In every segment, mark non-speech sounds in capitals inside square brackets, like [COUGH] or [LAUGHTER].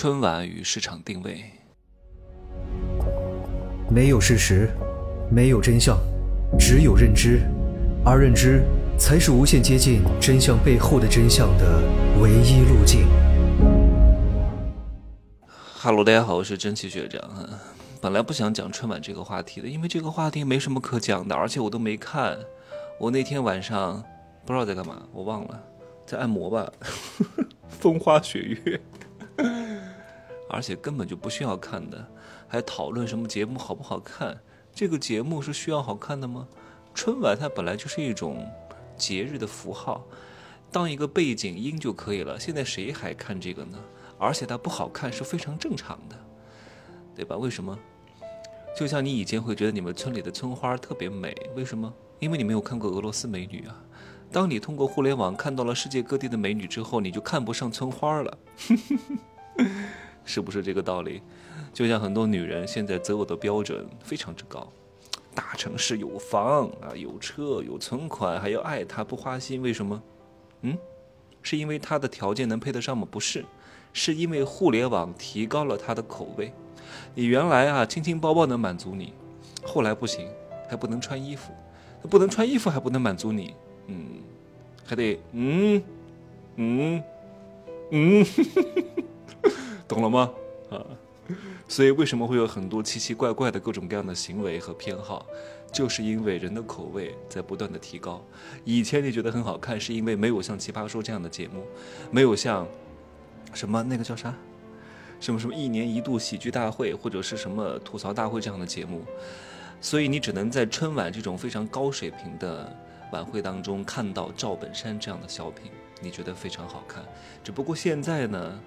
春晚与市场定位。没有事实，没有真相，只有认知，而认知才是无限接近真相背后的真相的唯一路径。哈喽，大家好，我是真奇学长。本来不想讲春晚这个话题的，因为这个话题没什么可讲的，而且我都没看。我那天晚上不知道在干嘛，我忘了，在按摩吧，[LAUGHS] [LAUGHS] 风花雪月，而且根本就不需要看的。还讨论什么节目好不好看？这个节目是需要好看的吗？春晚它本来就是一种节日的符号，当一个背景音就可以了。现在谁还看这个呢？而且它不好看是非常正常的，对吧？为什么？就像你以前会觉得你们村里的村花特别美，为什么？因为你没有看过俄罗斯美女啊。当你通过互联网看到了世界各地的美女之后，你就看不上村花了，[LAUGHS] 是不是这个道理？就像很多女人现在择偶的标准非常之高，大城市有房啊，有车，有存款，还要爱他不花心，为什么？嗯，是因为他的条件能配得上吗？不是，是因为互联网提高了他的口味。你原来啊，亲亲抱抱能满足你，后来不行，还不能穿衣服，不能穿衣服还不能满足你，嗯，还得嗯嗯嗯，懂了吗？啊。所以，为什么会有很多奇奇怪怪的各种各样的行为和偏好？就是因为人的口味在不断的提高。以前你觉得很好看，是因为没有像《奇葩说》这样的节目，没有像什么那个叫啥，什么什么一年一度喜剧大会，或者是什么吐槽大会这样的节目，所以你只能在春晚这种非常高水平的晚会当中看到赵本山这样的小品，你觉得非常好看。只不过现在呢，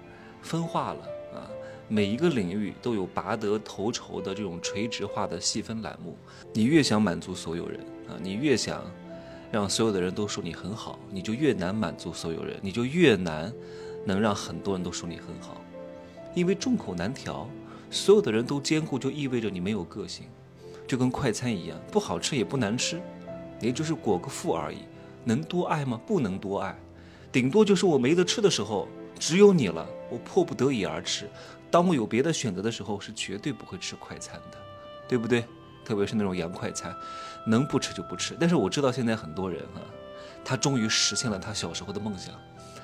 分化了啊。每一个领域都有拔得头筹的这种垂直化的细分栏目，你越想满足所有人啊，你越想让所有的人都说你很好，你就越难满足所有人，你就越难能让很多人都说你很好，因为众口难调，所有的人都兼顾就意味着你没有个性，就跟快餐一样，不好吃也不难吃，也就是裹个腹而已，能多爱吗？不能多爱，顶多就是我没得吃的时候，只有你了，我迫不得已而吃。当我有别的选择的时候，是绝对不会吃快餐的，对不对？特别是那种洋快餐，能不吃就不吃。但是我知道现在很多人啊，他终于实现了他小时候的梦想。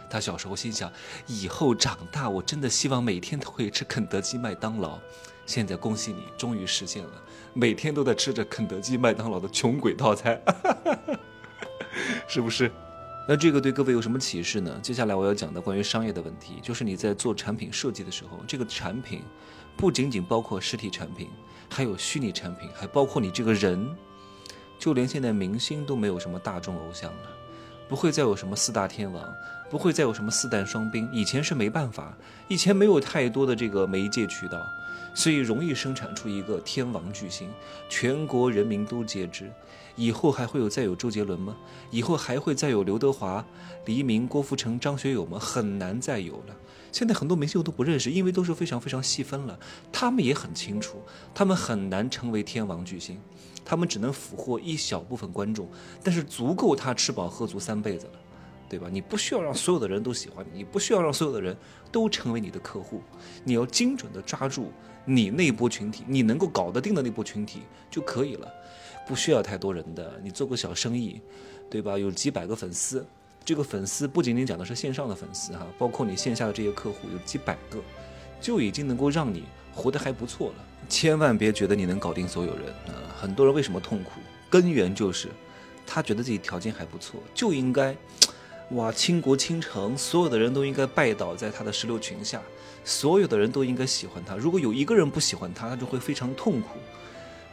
他小时候心想，以后长大，我真的希望每天都可以吃肯德基、麦当劳。现在恭喜你，终于实现了，每天都在吃着肯德基、麦当劳的穷鬼套餐，[LAUGHS] 是不是？那这个对各位有什么启示呢？接下来我要讲的关于商业的问题，就是你在做产品设计的时候，这个产品不仅仅包括实体产品，还有虚拟产品，还包括你这个人。就连现在明星都没有什么大众偶像了，不会再有什么四大天王，不会再有什么四代双兵。以前是没办法，以前没有太多的这个媒介渠道，所以容易生产出一个天王巨星，全国人民都皆知。以后还会有再有周杰伦吗？以后还会再有刘德华、黎明、郭富城、张学友吗？很难再有了。现在很多明星我都不认识，因为都是非常非常细分了。他们也很清楚，他们很难成为天王巨星，他们只能俘获一小部分观众，但是足够他吃饱喝足三辈子了，对吧？你不需要让所有的人都喜欢你，你不需要让所有的人都成为你的客户，你要精准的抓住你那一波群体，你能够搞得定的那波群体就可以了。不需要太多人的，你做个小生意，对吧？有几百个粉丝，这个粉丝不仅仅讲的是线上的粉丝哈，包括你线下的这些客户有几百个，就已经能够让你活得还不错了。千万别觉得你能搞定所有人啊！很多人为什么痛苦？根源就是他觉得自己条件还不错，就应该哇倾国倾城，所有的人都应该拜倒在他的石榴裙下，所有的人都应该喜欢他。如果有一个人不喜欢他，他就会非常痛苦。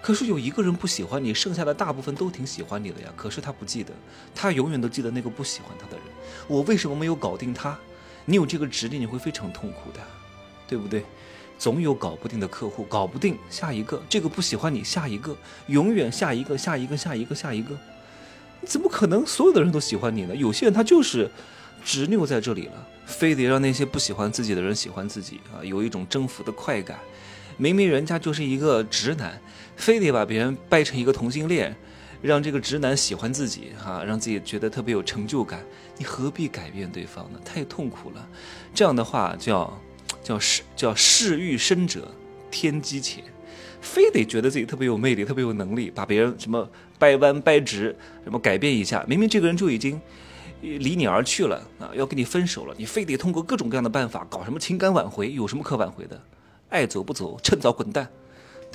可是有一个人不喜欢你，剩下的大部分都挺喜欢你的呀。可是他不记得，他永远都记得那个不喜欢他的人。我为什么没有搞定他？你有这个执念，你会非常痛苦的，对不对？总有搞不定的客户，搞不定下一个，这个不喜欢你，下一个，永远下一个，下一个，下一个，下一个。怎么可能所有的人都喜欢你呢？有些人他就是执拗在这里了，非得让那些不喜欢自己的人喜欢自己啊，有一种征服的快感。明明人家就是一个直男，非得把别人掰成一个同性恋，让这个直男喜欢自己，哈，让自己觉得特别有成就感。你何必改变对方呢？太痛苦了。这样的话叫叫是叫事欲深者天机浅，非得觉得自己特别有魅力、特别有能力，把别人什么掰弯掰直，什么改变一下，明明这个人就已经离你而去了啊，要跟你分手了，你非得通过各种各样的办法搞什么情感挽回，有什么可挽回的？爱走不走，趁早滚蛋。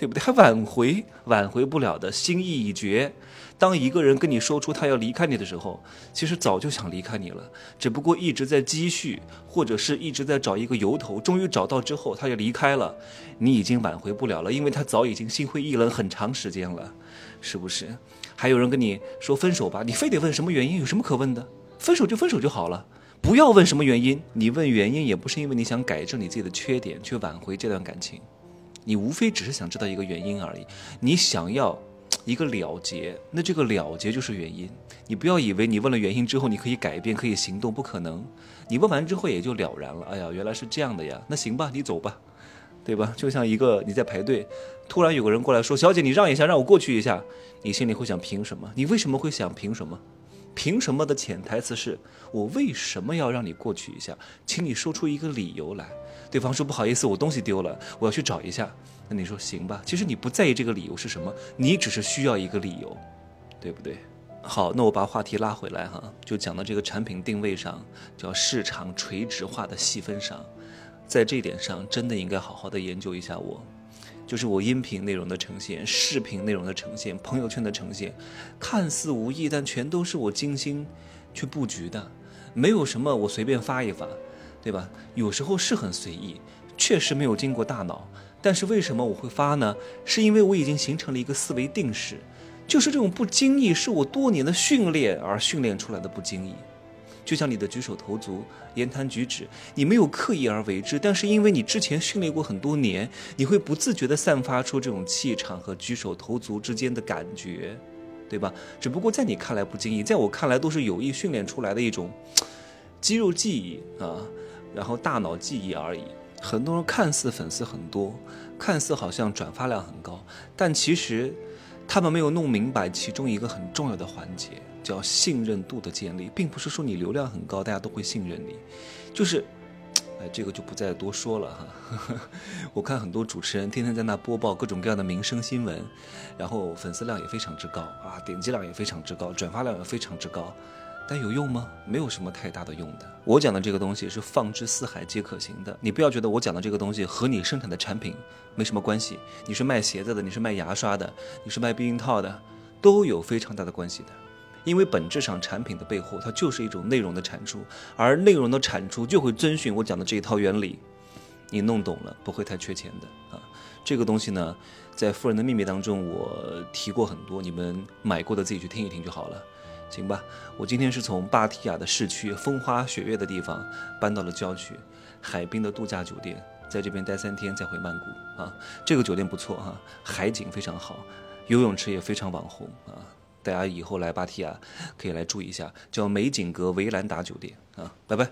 对不对？还挽回挽回不了的，心意已决。当一个人跟你说出他要离开你的时候，其实早就想离开你了，只不过一直在积蓄，或者是一直在找一个由头。终于找到之后，他就离开了，你已经挽回不了了，因为他早已经心灰意冷很长时间了，是不是？还有人跟你说分手吧，你非得问什么原因？有什么可问的？分手就分手就好了，不要问什么原因。你问原因也不是因为你想改正你自己的缺点，去挽回这段感情。你无非只是想知道一个原因而已，你想要一个了结，那这个了结就是原因。你不要以为你问了原因之后你可以改变、可以行动，不可能。你问完之后也就了然了。哎呀，原来是这样的呀，那行吧，你走吧，对吧？就像一个你在排队，突然有个人过来说：“小姐，你让一下，让我过去一下。”你心里会想：凭什么？你为什么会想凭什么？凭什么的潜台词是我为什么要让你过去一下？请你说出一个理由来。对方说不好意思，我东西丢了，我要去找一下。那你说行吧？其实你不在意这个理由是什么，你只是需要一个理由，对不对？好，那我把话题拉回来哈，就讲到这个产品定位上，叫市场垂直化的细分上，在这点上真的应该好好的研究一下我，就是我音频内容的呈现、视频内容的呈现、朋友圈的呈现，看似无意，但全都是我精心去布局的，没有什么我随便发一发。对吧？有时候是很随意，确实没有经过大脑。但是为什么我会发呢？是因为我已经形成了一个思维定式，就是这种不经意是我多年的训练而训练出来的不经意。就像你的举手投足、言谈举止，你没有刻意而为之，但是因为你之前训练过很多年，你会不自觉地散发出这种气场和举手投足之间的感觉，对吧？只不过在你看来不经意，在我看来都是有意训练出来的一种肌肉记忆啊。然后大脑记忆而已。很多人看似粉丝很多，看似好像转发量很高，但其实他们没有弄明白其中一个很重要的环节，叫信任度的建立，并不是说你流量很高，大家都会信任你。就是，哎，这个就不再多说了哈。[LAUGHS] 我看很多主持人天天在那播报各种各样的民生新闻，然后粉丝量也非常之高啊，点击量也非常之高，转发量也非常之高。但有用吗？没有什么太大的用的。我讲的这个东西是放之四海皆可行的。你不要觉得我讲的这个东西和你生产的产品没什么关系。你是卖鞋子的，你是卖牙刷的，你是卖避孕套的，都有非常大的关系的。因为本质上产品的背后，它就是一种内容的产出，而内容的产出就会遵循我讲的这一套原理。你弄懂了，不会太缺钱的啊。这个东西呢，在《富人的秘密》当中我提过很多，你们买过的自己去听一听就好了。行吧，我今天是从芭提雅的市区风花雪月的地方搬到了郊区，海滨的度假酒店，在这边待三天再回曼谷啊。这个酒店不错哈，海景非常好，游泳池也非常网红啊。大家以后来芭提雅可以来住一下，叫美景阁维兰达酒店啊。拜拜。